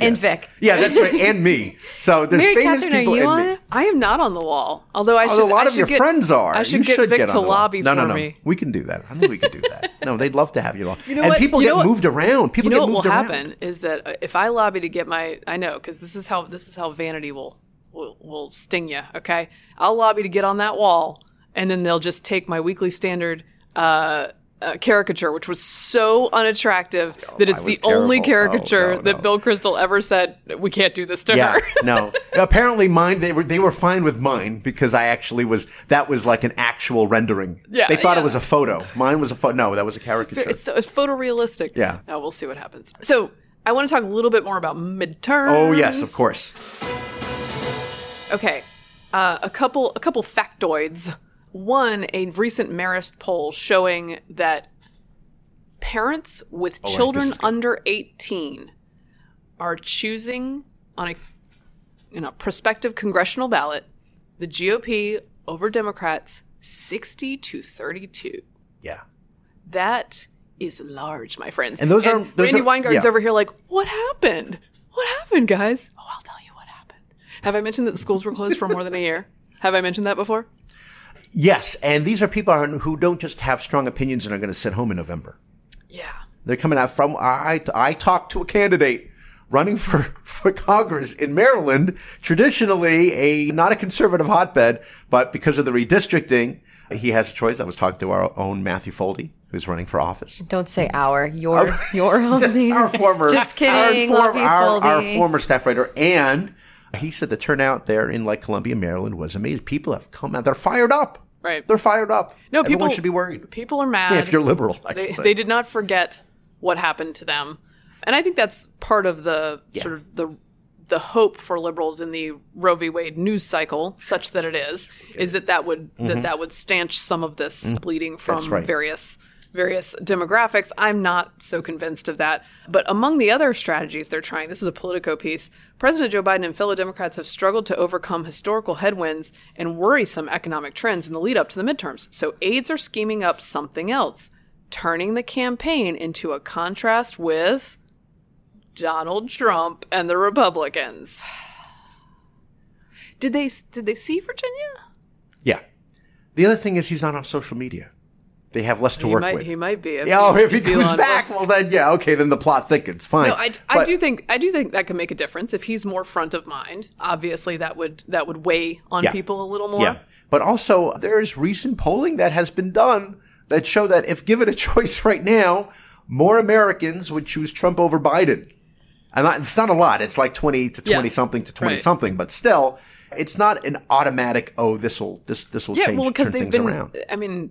and Vic. Yeah, that's right, and me. So there's Mary famous Katharine, are you and on me. it? I am not on the wall. Although I should. a lot I of should your get- friends are. I should you get should Vic get to on the wall. lobby no, for no, no. me. We can do that. I think we can do that. No, they'd love to have you on. You know and what? people You get know what? moved around. People You know get what will around. happen is that uh, if I lobby to get my, I know because this is how this is how vanity will will, will sting you. Okay, I'll lobby to get on that wall, and then they'll just take my Weekly Standard uh, uh, caricature, which was so unattractive that it's Oh, the only caricature Oh, no, that no. Bill Kristol ever said we can't do this to Yeah, her. no. Apparently, mine they were they were fine with mine because I actually was that was like an actual rendering. Yeah, they thought yeah. it was a photo. Mine was a photo. No, that was a caricature. It's, so, it's photorealistic. Yeah. Now we'll see what happens. So I want to talk a little bit more about midterms. oh yes, of course. Okay, uh, a couple a couple factoids. One, a recent Marist poll showing that parents with Oh, children under eighteen are choosing on a in a prospective congressional ballot the GOP over Democrats sixty to thirty two. Yeah. That is large, my friends. And those are- those Randi are- Weingarten's yeah. over here like, what happened? What happened, guys? Oh, I'll tell you what happened. Have I mentioned that the schools were closed for more than a year? Have I mentioned that before? Yes, and these are people who don't just have strong opinions and are going to sit home in November. Yeah. They're coming out from. I I talked to a candidate running for for Congress in Maryland, traditionally a not a conservative hotbed, but because of the redistricting, he has a choice. I was talking to our own Matthew Foldi, who's running for office. Don't say our. Your your only. Our former, Just kidding. Our, Love you, our, our former staff writer, and he said the turnout there in like Columbia, Maryland, was amazing. People have come out; they're fired up. Right. They're fired up. No, Everyone people should be worried. People are mad. Yeah, if you're liberal, I they, they did not forget what happened to them, and I think that's part of the sort of the the hope for liberals in the Roe v. Wade news cycle, such that it is, is that that would that that would stanch some of this bleeding from Mm-hmm. right. various various demographics. I'm not so convinced of that. But among the other strategies they're trying, this is a Politico piece. President Joe Biden and fellow Democrats have struggled to overcome historical headwinds and worrisome economic trends in the lead up to the midterms. So aides are scheming up something else, turning the campaign into a contrast with Donald Trump and the Republicans. Did they did they see Virginia? Yeah. The other thing is he's not on social media. They have less to he work might with. he might be. yeah, oh, if he comes back, well then, yeah, okay, then the plot thickens. Fine. No, I, I But- do think I do think that can make a difference if he's more front of mind. Obviously, that would that would weigh on Yeah. people a little more. Yeah. But also, there's recent polling that has been done that show that if given a choice right now, more Americans would choose Trump over Biden. And not, it's not a lot. It's like 20 to 20 Yeah. something to 20 Right. something, but still, it's not an automatic, oh, this will, this, this will Yeah, change, well, because turn they've things been. around. I mean,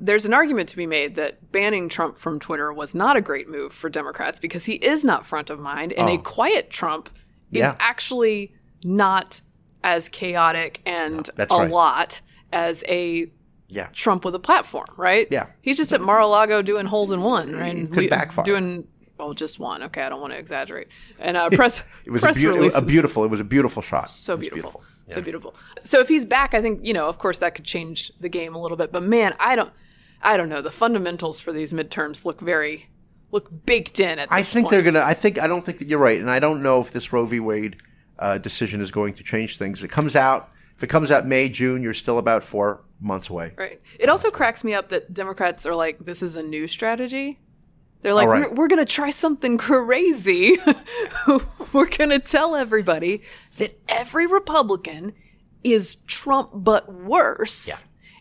there's an argument to be made that banning Trump from Twitter was not a great move for Democrats because he is not front of mind, and a quiet Trump is Oh. Yeah. actually not as chaotic and That's a right. lot as a Yeah. Trump with a platform, right? Yeah. He's just at Mar-a-Lago doing holes in one, right? It could backfire. Doing well, just one. Okay, I don't want to exaggerate. And uh, press It was a, press beau- releases. a beautiful, it was a beautiful shot. so It was so beautiful. So if he's back, I think you know, of course, that could change the game a little bit. But man, I don't, I don't know. The fundamentals for these midterms look very, look baked in. At I think point. they're gonna. I think I don't think that you're right, and I don't know if this Roe v. Wade uh, decision is going to change things. It comes out. If it comes out May, June, you're still about four months away. Right. It also cracks me up that Democrats are like, this is a new strategy. They're like, right. we're, we're going to try something crazy. we're going to tell everybody that every Republican is Trump but worse. Yeah.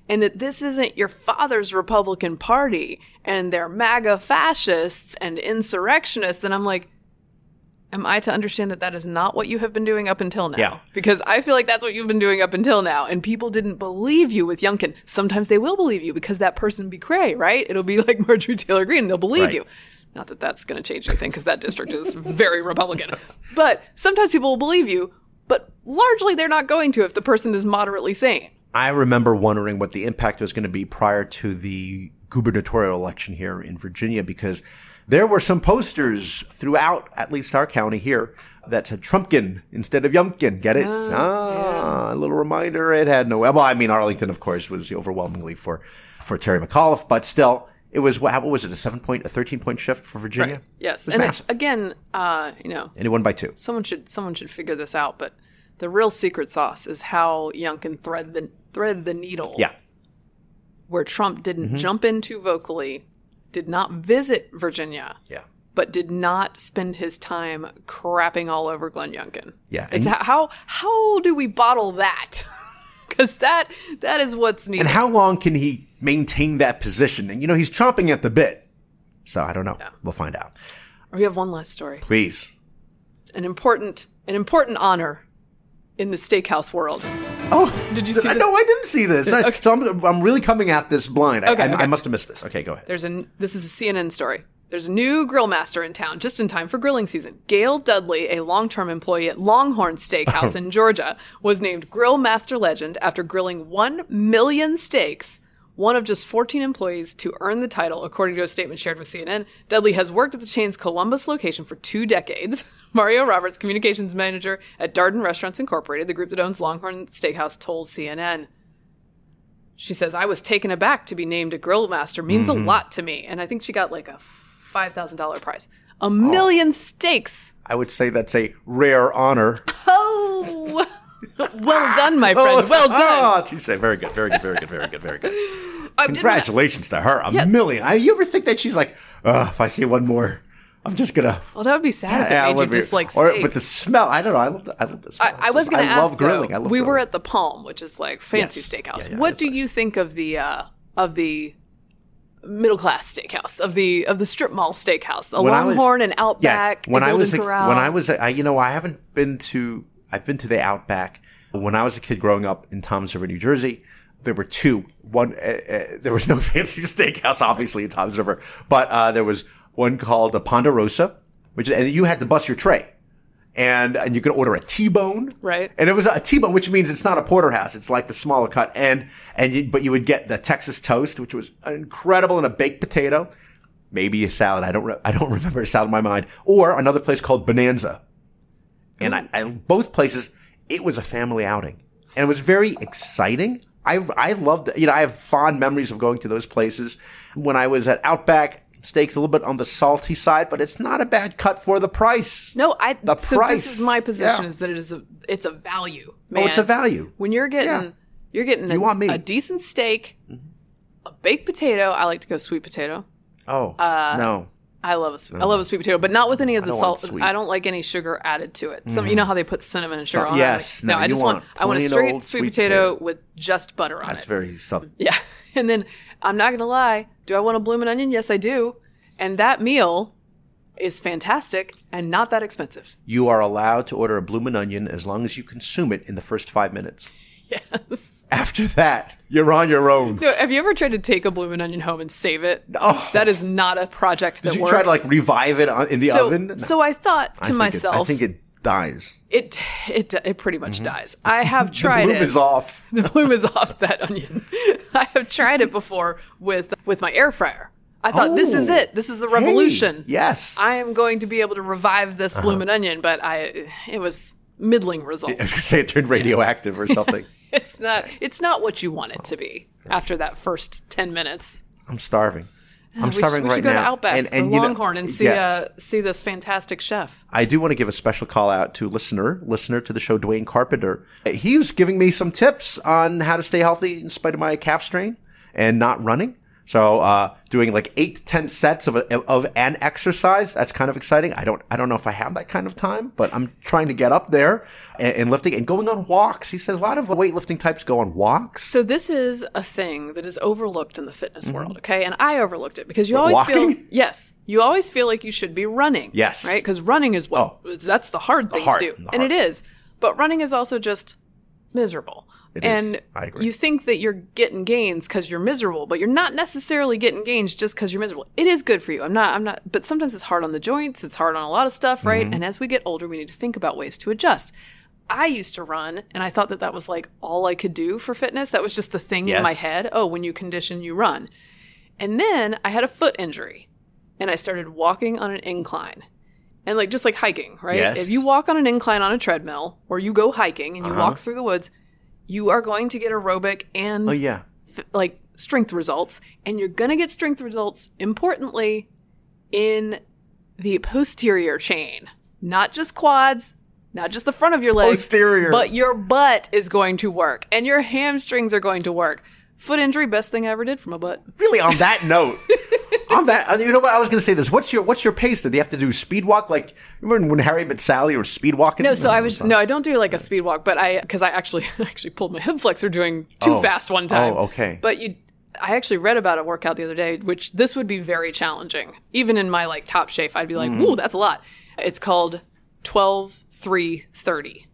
And that this isn't your father's Republican Party and they're MAGA fascists and insurrectionists. And I'm like, am I to understand that that is not what you have been doing up until now? Yeah. Because I feel like that's what you've been doing up until now. And people didn't believe you with Youngkin. Sometimes they will believe you because that person be cray, right? It'll be like Marjorie Taylor Greene. They'll believe Right. you. Not that that's going to change anything because that district is very Republican. But sometimes people will believe you, but largely they're not going to if the person is moderately sane. I remember wondering what the impact was going to be prior to the gubernatorial election here in Virginia because there were some posters throughout, at least our county here, that said Trumpkin instead of Youngkin. Get it? ah, a little reminder. It had no. Well, I mean, Arlington, of course, was overwhelmingly for for Terry McAuliffe, but still, it was what what was it? A seven point, a thirteen point shift for Virginia. Right. Yes. And massive. again, uh, you know, and it won by two. someone should someone should figure this out, but the real secret sauce is how Youngkin thread the thread the needle. Yeah, where Trump didn't Mm-hmm. jump in too vocally, did not visit Virginia, yeah. but did not spend his time crapping all over Glenn Youngkin. Yeah, It's and- how how do we bottle that? Because that that is what's needed. And how long can he maintain that position? And you know, he's chomping at the bit. So I don't know. We'll find out. we have one last story, Please. an important an important honor in the steakhouse world. Oh, Did you see I this? No, I didn't see this. I- So I'm, I'm really coming at this blind. I, Okay, I, okay. I must have missed this. Okay, go ahead. There's a this is a CNN story. There's a new grill master in town just in time for grilling season. Gail Dudley, a long-term employee at Longhorn Steakhouse in Georgia, was named grill master legend after grilling 1 million steaks, one of just 14 employees to earn the title, according to a statement shared with CNN. Dudley has worked at the chain's Columbus location for 2 decades. Mario Roberts, communications manager at Darden Restaurants Incorporated, the group that owns Longhorn Steakhouse, told CNN. She says, I was taken aback to be named a grill master means Mm-hmm. a lot to me. And I think she got like a $5,000 prize. A million steaks. I would say that's a rare honor. Oh, well done, my friend. Well done. Oh, touche. Very good. Very good. Very good. Very good. Very good. I Congratulations to her. A million. I, you ever think that she's like, Ugh, if I see one more, I'm just gonna. Well, that would be sad if it Yeah, made you would be- dislike or steak. the smell. I don't know. I love the, I love the smell. I, I was going to I ask. love grilling. though, I love we were grilling. at the Palm, which is like fancy Yes. steakhouse. Yeah, yeah, what that's do you think of the uh, of the middle class steakhouse of the of the strip mall steakhouse, the When I was- Longhorn and Outback, when the I Golden was a, Corral? when I was a, I, you know I haven't been to I've been to the Outback. When I was a kid growing up in Toms River, New Jersey, there were two. One uh, uh, there was no fancy steakhouse, obviously in Toms River, but uh, there was one called the Ponderosa, which and you had to bust your tray. And, and you could order a T-bone, Right. And it was a T-bone, which means it's not a porterhouse; it's like the smaller cut. And and you, but you would get the Texas toast, which was incredible, and a baked potato, maybe a salad. I don't re- I don't remember a salad in my mind. Or another place called Bonanza, and I, I both places it was a family outing, and it was very exciting. I I loved you know I have fond memories of going to those places when I was at Outback. Steaks a little bit on the salty side, but it's not a bad cut for the price. no, I the so price. this is my position Yeah. is that it is a it's a value. Oh, it's a value. when you're getting Yeah. you're getting a, You want meat. a decent steak a baked potato. I like to go sweet potato. Oh Uh, no. I love a I love a sweet potato, but not with any of the salt. Mm-hmm. I don't like any sugar added to it. Some you know how they put cinnamon and sugar So- on yes, it. Like, no, I just want, want I want a straight sweet potato, potato. with just butter on That's it. That's very sub. Yeah. And then I'm not going to lie. Do I want a bloomin' onion? Yes, I do. And that meal is fantastic and not that expensive. You are allowed to order a bloomin' onion as long as you consume it in the first five minutes. Yes. After that, you're on your own. No, have you ever tried to take a bloomin' onion home and save it? Oh. That is not a project that Did you works. try to like revive it on, in the so, oven? No. so I thought I to it- myself, I think it dies. it, it it pretty much dies. I have tried The bloom it. is off. the bloom is off that onion. I have tried it before with with my air fryer. I thought this is Oh. it. This is a revolution. Hey, yes. I am going to be able to revive this Uh-huh. bloomin' onion, but I it was middling results. I say it turned radioactive or something. It's not it's not what you want it to be after that first ten minutes. I'm starving. I'm we starving should, we right should go now. to Outback and, and you know- Longhorn and see yes. uh, see this fantastic chef. I do want to give a special call out to listener, listener to the show, Dwayne Carpenter. He was giving me some tips on how to stay healthy in spite of my calf strain and not running. So, uh, doing like eight to ten sets of a, of an exercise. That's kind of exciting. I don't, I don't know if I have that kind of time, but I'm trying to get up there and, and lifting and going on walks. He says a lot of weightlifting types go on walks. So this is a thing that is overlooked in the fitness world, okay? And I overlooked it because you always Mm-hmm. Walking? feel yes, you always feel like you should be running. Yes. Right? Because running is what that's the hard thing hard- to do. And it is. But running is also just miserable. It is. and I agree. you think that you're getting gains because you're miserable, but you're not necessarily getting gains just because you're miserable. It is good for you. I'm not. I'm not. But sometimes it's hard on the joints. It's hard on a lot of stuff, right? Mm-hmm. And as we get older, we need to think about ways to adjust. I used to run, and I thought that that was like all I could do for fitness. That was just the thing in my head. Oh, when you condition, you run. And then I had a foot injury, and I started walking on an incline. And like just like hiking, right? Yes. If you walk on an incline on a treadmill or you go hiking and you Uh-huh. walk through the woods, you are going to get aerobic and Oh yeah. f- like strength results and you're going to get strength results importantly in the posterior chain not just quads not just the front of your legs Posterior. but your butt is going to work and your hamstrings are going to work foot injury best thing i ever did for my butt Really, on that note, on that, uh, you know what? I was going to say this. What's your what's your pace? Did they have to do speed walk like remember when Harry met Sally or speed walking? no so i was no i don't do like a speed walk but i because i actually actually pulled my hip flexor doing too Oh. fast one time Oh, okay. but you I actually read about a workout the other day, which this would be very challenging. Even in my like top shape, I'd be like, Mm-hmm. "Ooh, that's a lot." It's called 12 3 30.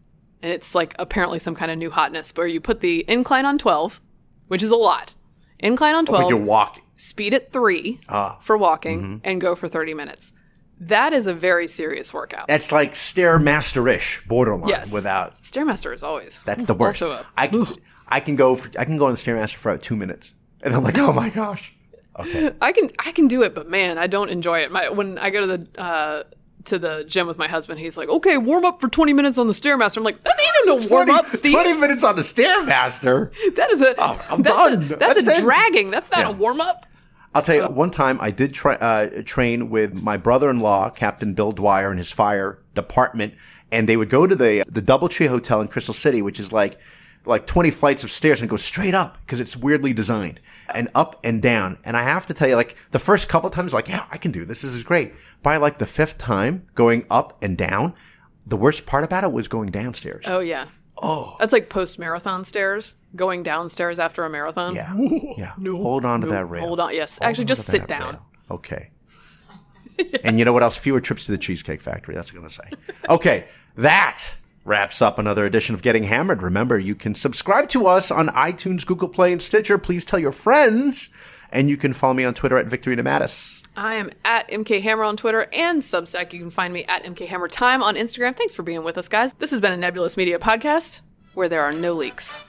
And it's like apparently some kind of new hotness where you put the incline on 12, which is a lot. Incline on But 12, you're walking. Speed at 3 Ah. for walking Mm-hmm. and go for 30 minutes. That is a very serious workout. That's like stairmaster-ish, borderline. yes. Without Stairmaster is always. that's the worst. Also a- I can I can go for, I can go on the stairmaster for about two minutes, and I'm like, oh my gosh. Okay. I can I can do it, but man, I don't enjoy it. My when I go to the uh, to the gym with my husband, he's like, "Okay, warm up for twenty minutes on the stairmaster." I'm like, "That ain't no warm 20, up, Steve. 20 minutes on the stairmaster. That is a Oh, I'm that's done. A, that's, That's a dragging. That's not Yeah. a warm up." I'll tell you, one time I did tra- uh, train with my brother-in-law, Captain Bill Dwyer, and his fire department, and they would go to the the DoubleTree Hotel in Crystal City, which is like like 20 flights of stairs and go straight up because it's weirdly designed and up and down. And I have to tell you, like the first couple times, like, yeah, I can do this. This is great. By like the fifth time going up and down, the worst part about it was going downstairs. Oh yeah. Oh, that's like post marathon stairs, going downstairs after a marathon. Yeah. Yeah. Hold on to that rail. Hold on. Yes, Hold actually, on just sit down. rail. Okay. And you know what else? Fewer trips to the Cheesecake Factory. That's what I'm going to say. Okay. That wraps up another edition of Getting Hammered. Remember, you can subscribe to us on iTunes, Google Play, and Stitcher. Please tell your friends. And you can follow me on Twitter at Victorino Matus. I am at MK Hammer on Twitter and Substack. You can find me at MK Hammer Time on Instagram. Thanks for being with us, guys. This has been a Nebulous Media podcast where there are no leaks.